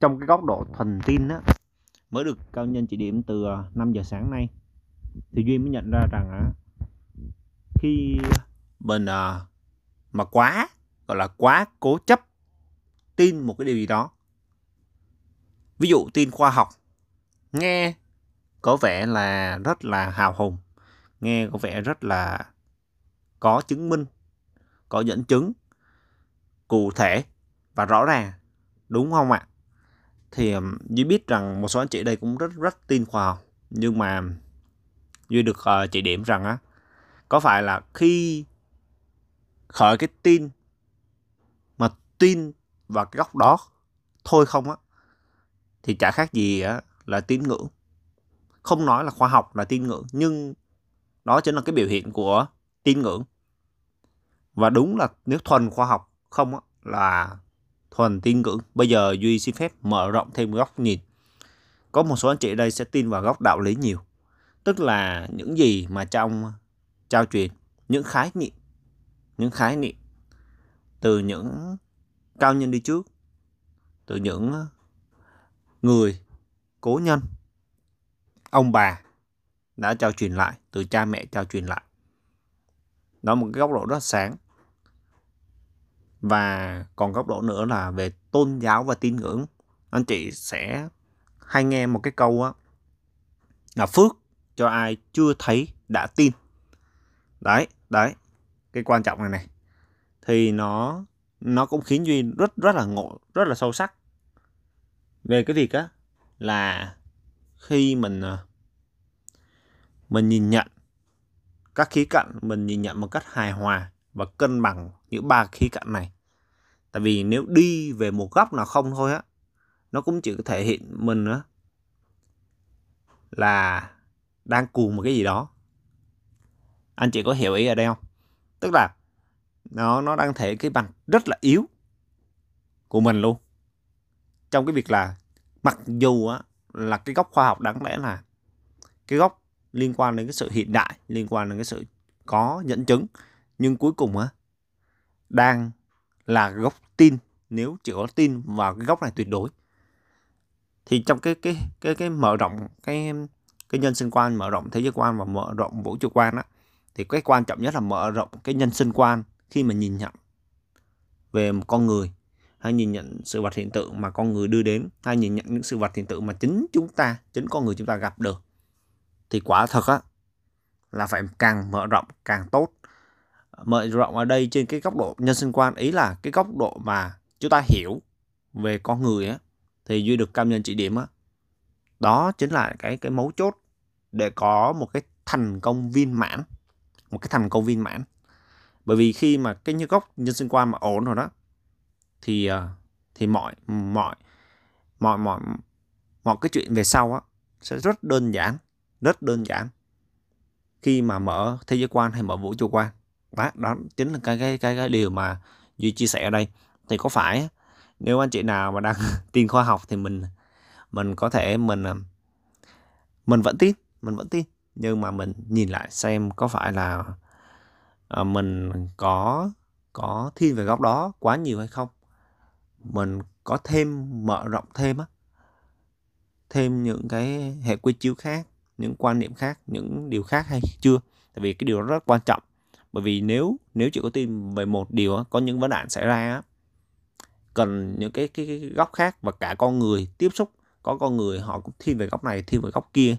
trong cái góc độ thuần tin á mới được cao nhân chỉ điểm từ à, 5 giờ sáng nay. Thì duy mới nhận ra rằng á khi mình à, mà quá gọi là quá cố chấp tin một cái điều gì đó ví dụ tin khoa học nghe có vẻ là rất là hào hùng nghe có vẻ rất là có chứng minh có dẫn chứng cụ thể và rõ ràng đúng không ạ? Thì duy biết rằng một số anh chị đây cũng rất rất tin khoa học. Nhưng mà duy được uh, chỉ điểm rằng á có phải là khi khởi cái tin mà tin vào cái góc đó thôi không á thì chả khác gì á là tín ngưỡng. Không nói là khoa học là tín ngưỡng nhưng đó chính là cái biểu hiện của tín ngưỡng. Và đúng là nếu thuần khoa học không á, là thuần tin ngưỡng bây giờ duy xin phép mở rộng thêm góc nhìn. Có một số anh chị đây sẽ tin vào góc đạo lý nhiều. Tức là những gì mà trong trao truyền, những khái niệm, những khái niệm từ những cao nhân đi trước, từ những người cố nhân, ông bà đã trao truyền lại, từ cha mẹ trao truyền lại. Đó một cái góc độ rất sáng và còn góc độ nữa là về tôn giáo và tín ngưỡng. Anh chị sẽ hay nghe một cái câu á, là phước cho ai chưa thấy đã tin. Đấy đấy, cái quan trọng này này. Thì nó nó cũng khiến duy rất rất là ngộ, rất là sâu sắc. Về cái việc á, là khi mình ờ, mình nhìn nhận các khía cạnh, mình nhìn nhận một cách hài hòa và cân bằng những ba khía cạnh này. Tại vì nếu đi về một góc nào không thôi á, nó cũng chỉ có thể hiện mình á, là đang cuồng một cái gì đó. Anh chị có hiểu ý ở đây không? Tức là nó nó đang thể cái bằng rất là yếu của mình luôn. Trong cái việc là mặc dù á, là cái góc khoa học đáng lẽ là cái góc liên quan đến cái sự hiện đại, liên quan đến cái sự có dẫn chứng, nhưng cuối cùng á đang là gốc tin. Nếu chỉ có tin vào cái gốc này tuyệt đối, thì trong cái cái cái cái mở rộng, cái cái nhân sinh quan, mở rộng thế giới quan và mở rộng vũ trụ quan á, thì cái quan trọng nhất là mở rộng cái nhân sinh quan khi mà nhìn nhận về một con người, hay nhìn nhận sự vật hiện tượng mà con người đưa đến, hay nhìn nhận những sự vật hiện tượng mà chính chúng ta, chính con người chúng ta gặp được. Thì quả thật á, là phải càng mở rộng càng tốt mở rộng ở đây trên cái góc độ nhân sinh quan. Ý là cái góc độ mà chúng ta hiểu về con người á, thì duy được cam nhân chỉ điểm á. Đó chính là cái cái mấu chốt để có một cái thành công viên mãn, một cái thành công viên mãn. Bởi vì khi mà cái như gốc nhân sinh quan mà ổn rồi đó, thì ờ, thì mọi mọi mọi mọi mọi cái chuyện về sau á sẽ rất đơn giản, rất đơn giản. Khi mà mở thế giới quan hay mở vũ trụ quan đó, đó chính là cái cái cái cái điều mà duy chia sẻ ở đây. Thì có phải nếu anh chị nào mà đang tin khoa học thì mình mình có thể mình à, mình vẫn tin mình vẫn tin. Nhưng mà mình nhìn lại xem có phải là à, mình có có thiên về góc đó quá nhiều hay không. Mình có thêm mở rộng thêm á thêm những cái hệ quy chiếu khác những quan niệm khác những điều khác hay chưa? Tại vì cái điều đó rất quan trọng bởi vì nếu nếu chỉ có tin về một điều có những vấn nạn xảy ra cần những cái, cái cái góc khác và cả con người tiếp xúc. Có con người họ cũng thiên về góc này thiên về góc kia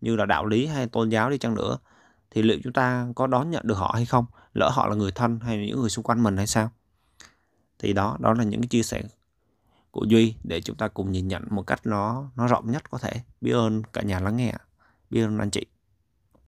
như là đạo lý hay tôn giáo đi chăng nữa thì liệu chúng ta có đón nhận được họ hay không? Lỡ họ là người thân hay là những người xung quanh mình hay sao? Thì đó đó là những cái chia sẻ của duy để chúng ta cùng nhìn nhận một cách nó nó rộng nhất có thể. Biết ơn cả nhà lắng nghe biết ơn anh chị.